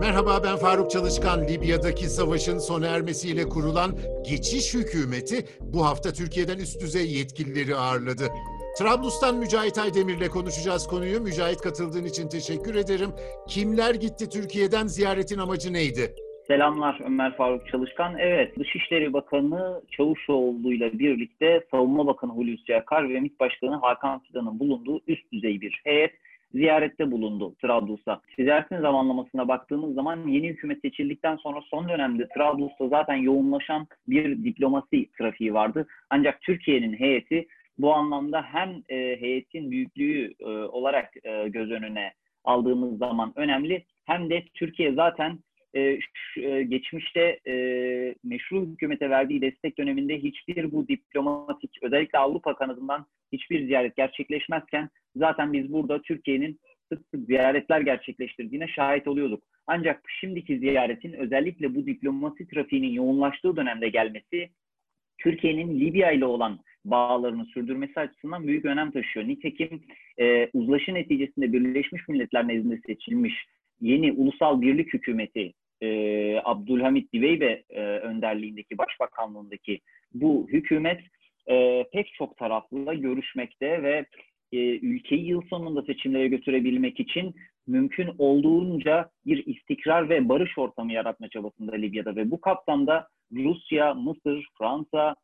Merhaba ben Faruk Çalışkan. Libya'daki savaşın sona ermesiyle kurulan geçiş hükümeti bu hafta Türkiye'den üst düzey yetkilileri ağırladı. Trablus'tan Mücahit Aydemir'le konuşacağız konuyu. Mücahit katıldığın için teşekkür ederim. Kimler gitti Türkiye'den? Ziyaretin amacı neydi? Selamlar Ömer Faruk Çalışkan. Evet, Dışişleri Bakanı Çavuşoğlu ile birlikte Savunma Bakanı Hulusi Akar ve MİT Başkanı Hakan Fidan'ın bulunduğu üst düzey bir heyet ziyarette bulundu Trablus'a. Ziyaretin zamanlamasına baktığımız zaman yeni hükümet seçildikten sonra son dönemde Trablus'ta zaten yoğunlaşan bir diplomasi trafiği vardı. Ancak Türkiye'nin heyeti bu anlamda hem e, heyetin büyüklüğü e, olarak e, göz önüne aldığımız zaman önemli hem de Türkiye zaten e, şu, e, geçmişte e, meşru hükümete verdiği destek döneminde hiçbir bu diplomatik özellikle Avrupa kanadından hiçbir ziyaret gerçekleşmezken zaten biz burada Türkiye'nin sık sık ziyaretler gerçekleştirdiğine şahit oluyorduk. Ancak şimdiki ziyaretin özellikle bu diplomasi trafiğinin yoğunlaştığı dönemde gelmesi Türkiye'nin Libya ile olan bağlarını sürdürmesi açısından büyük önem taşıyor. Nitekim e, uzlaşı neticesinde Birleşmiş Milletler nezdinde seçilmiş yeni ulusal birlik hükümeti e, Abdülhamit Diveybe e, önderliğindeki başbakanlığındaki bu hükümet e, pek çok taraflı görüşmekte ve e, ülkeyi yıl sonunda seçimlere götürebilmek için mümkün olduğunca bir istikrar ve barış ortamı yaratma çabasında Libya'da ve bu kapsamda Rusya, Mısır, Fransa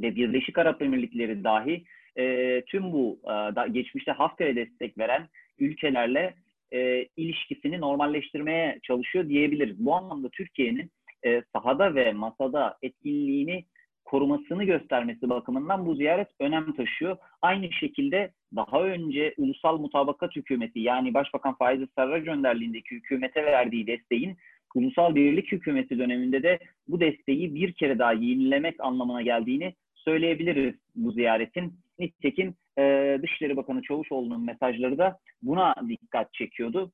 ve Birleşik Arap Emirlikleri dahi e, tüm bu e, da, geçmişte Hafter'e destek veren ülkelerle e, ilişkisini normalleştirmeye çalışıyor diyebiliriz. Bu anlamda Türkiye'nin e, sahada ve masada etkinliğini korumasını göstermesi bakımından bu ziyaret önem taşıyor. Aynı şekilde daha önce Ulusal Mutabakat Hükümeti yani Başbakan Faiz Sarraj önderliğindeki hükümete verdiği desteğin Ulusal Birlik Hükümeti döneminde de bu desteği bir kere daha yenilemek anlamına geldiğini söyleyebiliriz bu ziyaretin. Nitekim e, Dışişleri Bakanı Çavuşoğlu'nun mesajları da buna dikkat çekiyordu.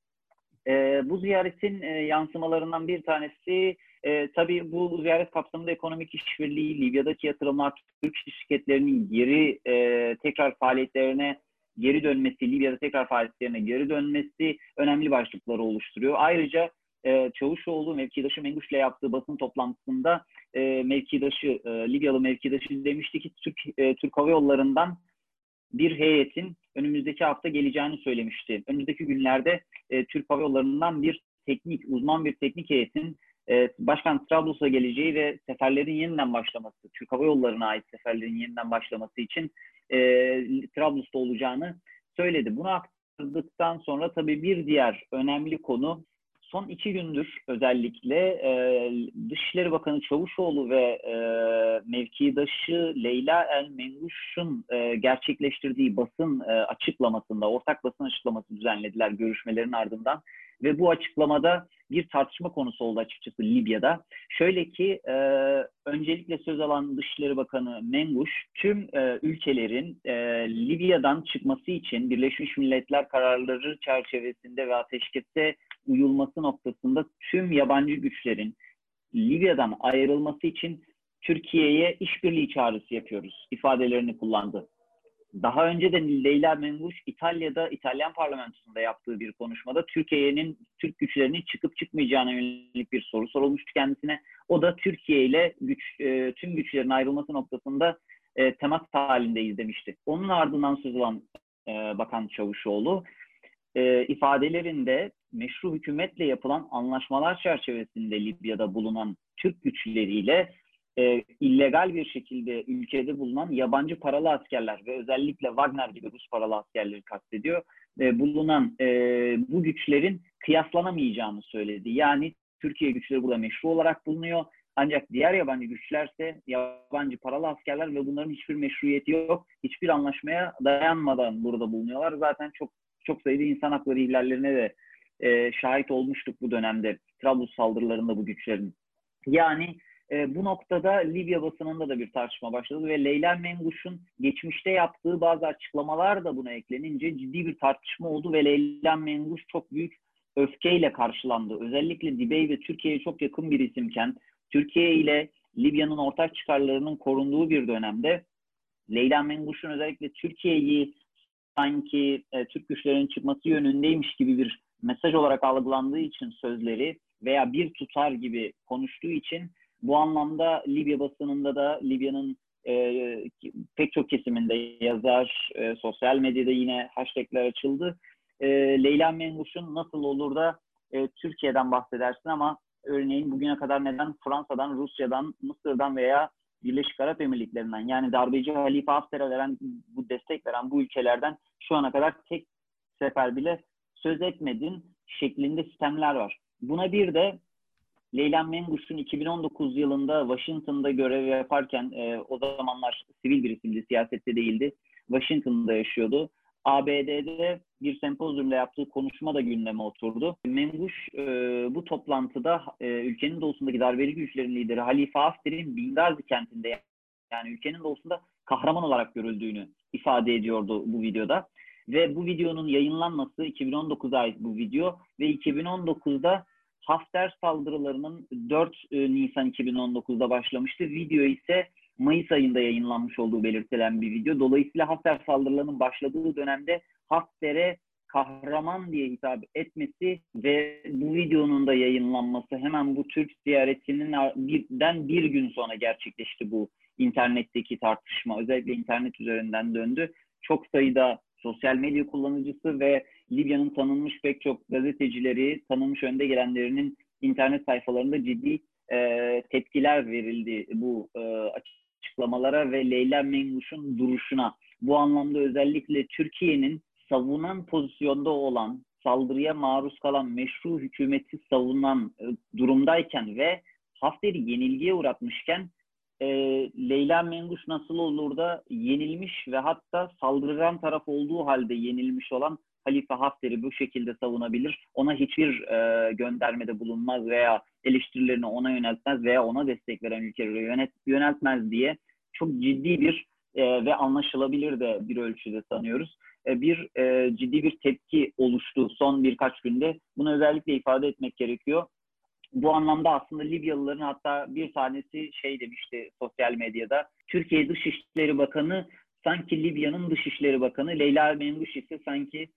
E, bu ziyaretin e, yansımalarından bir tanesi e, tabii bu ziyaret kapsamında ekonomik işbirliği, Libya'daki yatırımlar, Türk şirketlerinin geri e, tekrar faaliyetlerine geri dönmesi, Libya'da tekrar faaliyetlerine geri dönmesi önemli başlıkları oluşturuyor. Ayrıca e, Çavuşoğlu mevkidaşı Menguş'la yaptığı basın toplantısında e, mevkidaşı, e, Libyalı mevkidaşı demişti ki Türk, e, Türk Hava Yolları'ndan bir heyetin önümüzdeki hafta geleceğini söylemişti. Önümüzdeki günlerde e, Türk Hava Yolları'ndan bir teknik, uzman bir teknik heyetin e, Başkan Trablus'a geleceği ve seferlerin yeniden başlaması, Türk Hava Yolları'na ait seferlerin yeniden başlaması için e, Trablus'ta olacağını söyledi. Bunu aktardıktan sonra tabii bir diğer önemli konu son iki gündür özellikle e, Dışişleri Bakanı Çavuşoğlu ve e, mevkidaşı Leyla El Menguş'un e, gerçekleştirdiği basın e, açıklamasında, ortak basın açıklaması düzenlediler görüşmelerin ardından. Ve bu açıklamada bir tartışma konusu oldu açıkçası Libya'da. Şöyle ki e, öncelikle söz alan Dışişleri Bakanı Menguş tüm e, ülkelerin e, Libya'dan çıkması için Birleşmiş Milletler kararları çerçevesinde ve ateşkese uyulması noktasında tüm yabancı güçlerin Libya'dan ayrılması için Türkiye'ye işbirliği çağrısı yapıyoruz ifadelerini kullandı. Daha önce de Leyla Menguş İtalya'da İtalyan parlamentosunda yaptığı bir konuşmada Türkiye'nin Türk güçlerinin çıkıp çıkmayacağına yönelik bir soru sorulmuştu kendisine. O da Türkiye ile güç, e, tüm güçlerin ayrılması noktasında e, temas halindeyiz demişti. Onun ardından söz alan e, Bakan Çavuşoğlu e, ifadelerinde meşru hükümetle yapılan anlaşmalar çerçevesinde Libya'da bulunan Türk güçleriyle e, illegal bir şekilde ülkede bulunan yabancı paralı askerler ve özellikle Wagner gibi Rus paralı askerleri kastediyor. E, bulunan e, bu güçlerin kıyaslanamayacağını söyledi. Yani Türkiye güçleri burada meşru olarak bulunuyor. Ancak diğer yabancı güçlerse yabancı paralı askerler ve bunların hiçbir meşruiyeti yok. Hiçbir anlaşmaya dayanmadan burada bulunuyorlar. Zaten çok çok sayıda insan hakları ihlallerine de e, şahit olmuştuk bu dönemde. Trablus saldırılarında bu güçlerin. Yani e, bu noktada Libya basınında da bir tartışma başladı ve Leyla Menguş'un geçmişte yaptığı bazı açıklamalar da buna eklenince ciddi bir tartışma oldu ve Leyla Menguş çok büyük öfkeyle karşılandı. Özellikle Dibey ve Türkiye'ye çok yakın bir isimken Türkiye ile Libya'nın ortak çıkarlarının korunduğu bir dönemde Leyla Menguş'un özellikle Türkiye'yi sanki e, Türk güçlerinin çıkması yönündeymiş gibi bir mesaj olarak algılandığı için sözleri veya bir tutar gibi konuştuğu için bu anlamda Libya basınında da Libya'nın e, pek çok kesiminde yazar, e, sosyal medyada yine hashtagler açıldı. E, Leyla Menguş'un nasıl olur da e, Türkiye'den bahsedersin ama örneğin bugüne kadar neden Fransa'dan, Rusya'dan, Mısır'dan veya Birleşik Arap Emirlikleri'nden yani darbeci Halife Hafter'e veren bu destek veren bu ülkelerden şu ana kadar tek sefer bile söz etmedin şeklinde sistemler var. Buna bir de Leyla Menguş'un 2019 yılında Washington'da görev yaparken e, o zamanlar sivil bir isimdi, siyasette değildi. Washington'da yaşıyordu. ABD'de bir sempozyumda yaptığı konuşma da gündeme oturdu. Menguş e, bu toplantıda e, ülkenin doğusundaki darbeli güçlerin lideri Halife Hafter'in Bingazi kentinde yani ülkenin doğusunda kahraman olarak görüldüğünü ifade ediyordu bu videoda. Ve bu videonun yayınlanması 2019'a ait bu video ve 2019'da Hafter saldırılarının 4 e, Nisan 2019'da başlamıştı. Video ise Mayıs ayında yayınlanmış olduğu belirtilen bir video. Dolayısıyla Hafter saldırılarının başladığı dönemde Hafter'e kahraman diye hitap etmesi ve bu videonun da yayınlanması hemen bu Türk ziyaretinin birden bir gün sonra gerçekleşti bu internetteki tartışma. Özellikle internet üzerinden döndü. Çok sayıda sosyal medya kullanıcısı ve Libya'nın tanınmış pek çok gazetecileri, tanınmış önde gelenlerinin internet sayfalarında ciddi e, tepkiler verildi bu e, açıklamalara ve Leyla Menguş'un duruşuna. Bu anlamda özellikle Türkiye'nin savunan pozisyonda olan, saldırıya maruz kalan meşru hükümeti savunan e, durumdayken ve Hafter'i yenilgiye uğratmışken e, Leyla Menguş nasıl olur da yenilmiş ve hatta saldıran taraf olduğu halde yenilmiş olan Halife Hafter'i bu şekilde savunabilir. Ona hiçbir e, göndermede bulunmaz veya eleştirilerini ona yöneltmez veya ona destek veren ülkelere yönet, yöneltmez diye çok ciddi bir e, ve anlaşılabilir de bir ölçüde sanıyoruz. E, bir e, ciddi bir tepki oluştu son birkaç günde. Bunu özellikle ifade etmek gerekiyor. Bu anlamda aslında Libyalıların hatta bir tanesi şey demişti sosyal medyada. Türkiye Dışişleri Bakanı sanki Libya'nın Dışişleri Bakanı, Leyla Menguş ise sanki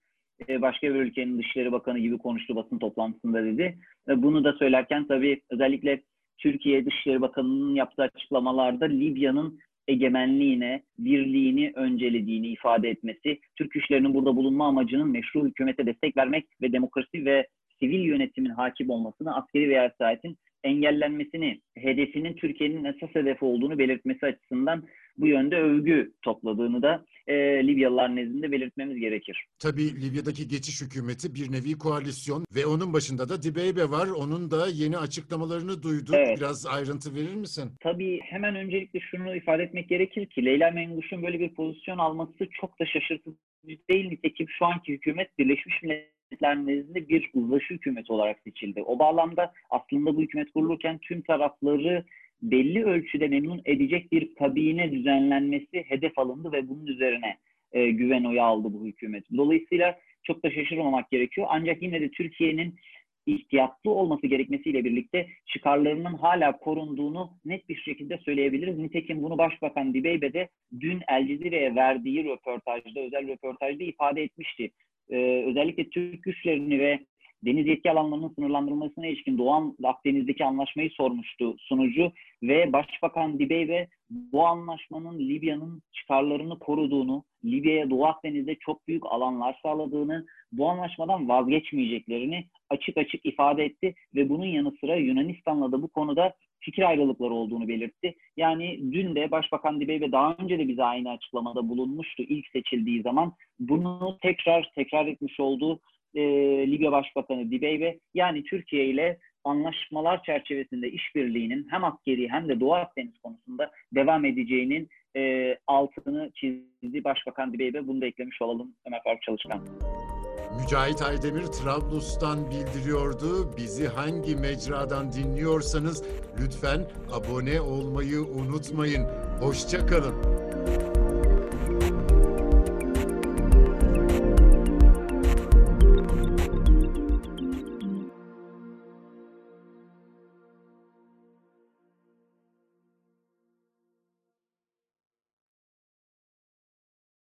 e, başka bir ülkenin Dışişleri Bakanı gibi konuştu basın toplantısında dedi. Bunu da söylerken tabii özellikle Türkiye Dışişleri Bakanı'nın yaptığı açıklamalarda Libya'nın egemenliğine, birliğini öncelediğini ifade etmesi, Türk güçlerinin burada bulunma amacının meşru hükümete destek vermek ve demokrasi ve sivil yönetimin hakim olmasını, askeri veya siyasetin engellenmesini, hedefinin Türkiye'nin esas hedefi olduğunu belirtmesi açısından bu yönde övgü topladığını da e, Libyalılar nezdinde belirtmemiz gerekir. Tabii Libya'daki geçiş hükümeti bir nevi koalisyon ve onun başında da Dibeybe var. Onun da yeni açıklamalarını duyduk. Evet. Biraz ayrıntı verir misin? Tabii hemen öncelikle şunu ifade etmek gerekir ki Leyla Menguş'un böyle bir pozisyon alması çok da şaşırtıcı değil. Nitekim şu anki hükümet Birleşmiş Milletler nezdinde bir uzlaşı hükümeti olarak seçildi. O bağlamda aslında bu hükümet kurulurken tüm tarafları belli ölçüde memnun edecek bir kabine düzenlenmesi hedef alındı ve bunun üzerine e, güven oyu aldı bu hükümet. Dolayısıyla çok da şaşırmamak gerekiyor. Ancak yine de Türkiye'nin ihtiyatlı olması gerekmesiyle birlikte çıkarlarının hala korunduğunu net bir şekilde söyleyebiliriz. Nitekim bunu Başbakan Dibeybe de dün El Cezire'ye verdiği röportajda, özel röportajda ifade etmişti. Ee, özellikle Türk güçlerini ve deniz yetki alanlarının sınırlandırılmasına ilişkin Doğu Akdeniz'deki anlaşmayı sormuştu sunucu ve Başbakan Dibeybe bu anlaşmanın Libya'nın çıkarlarını koruduğunu, Libya'ya Doğu Akdeniz'de çok büyük alanlar sağladığını, bu anlaşmadan vazgeçmeyeceklerini açık açık ifade etti ve bunun yanı sıra Yunanistan'la da bu konuda fikir ayrılıkları olduğunu belirtti. Yani dün de Başbakan Dibeybe daha önce de bize aynı açıklamada bulunmuştu ilk seçildiği zaman. Bunu tekrar tekrar etmiş olduğu e, Libya Başbakanı Dibeybe yani Türkiye ile anlaşmalar çerçevesinde işbirliğinin hem askeri hem de Doğu Akdeniz konusunda devam edeceğinin e, altını çizdi Başbakan Dibeybe. Bunu da eklemiş olalım Ömer Faruk Çalışkan. Mücahit Aydemir Trablus'tan bildiriyordu. Bizi hangi mecradan dinliyorsanız lütfen abone olmayı unutmayın. Hoşça kalın.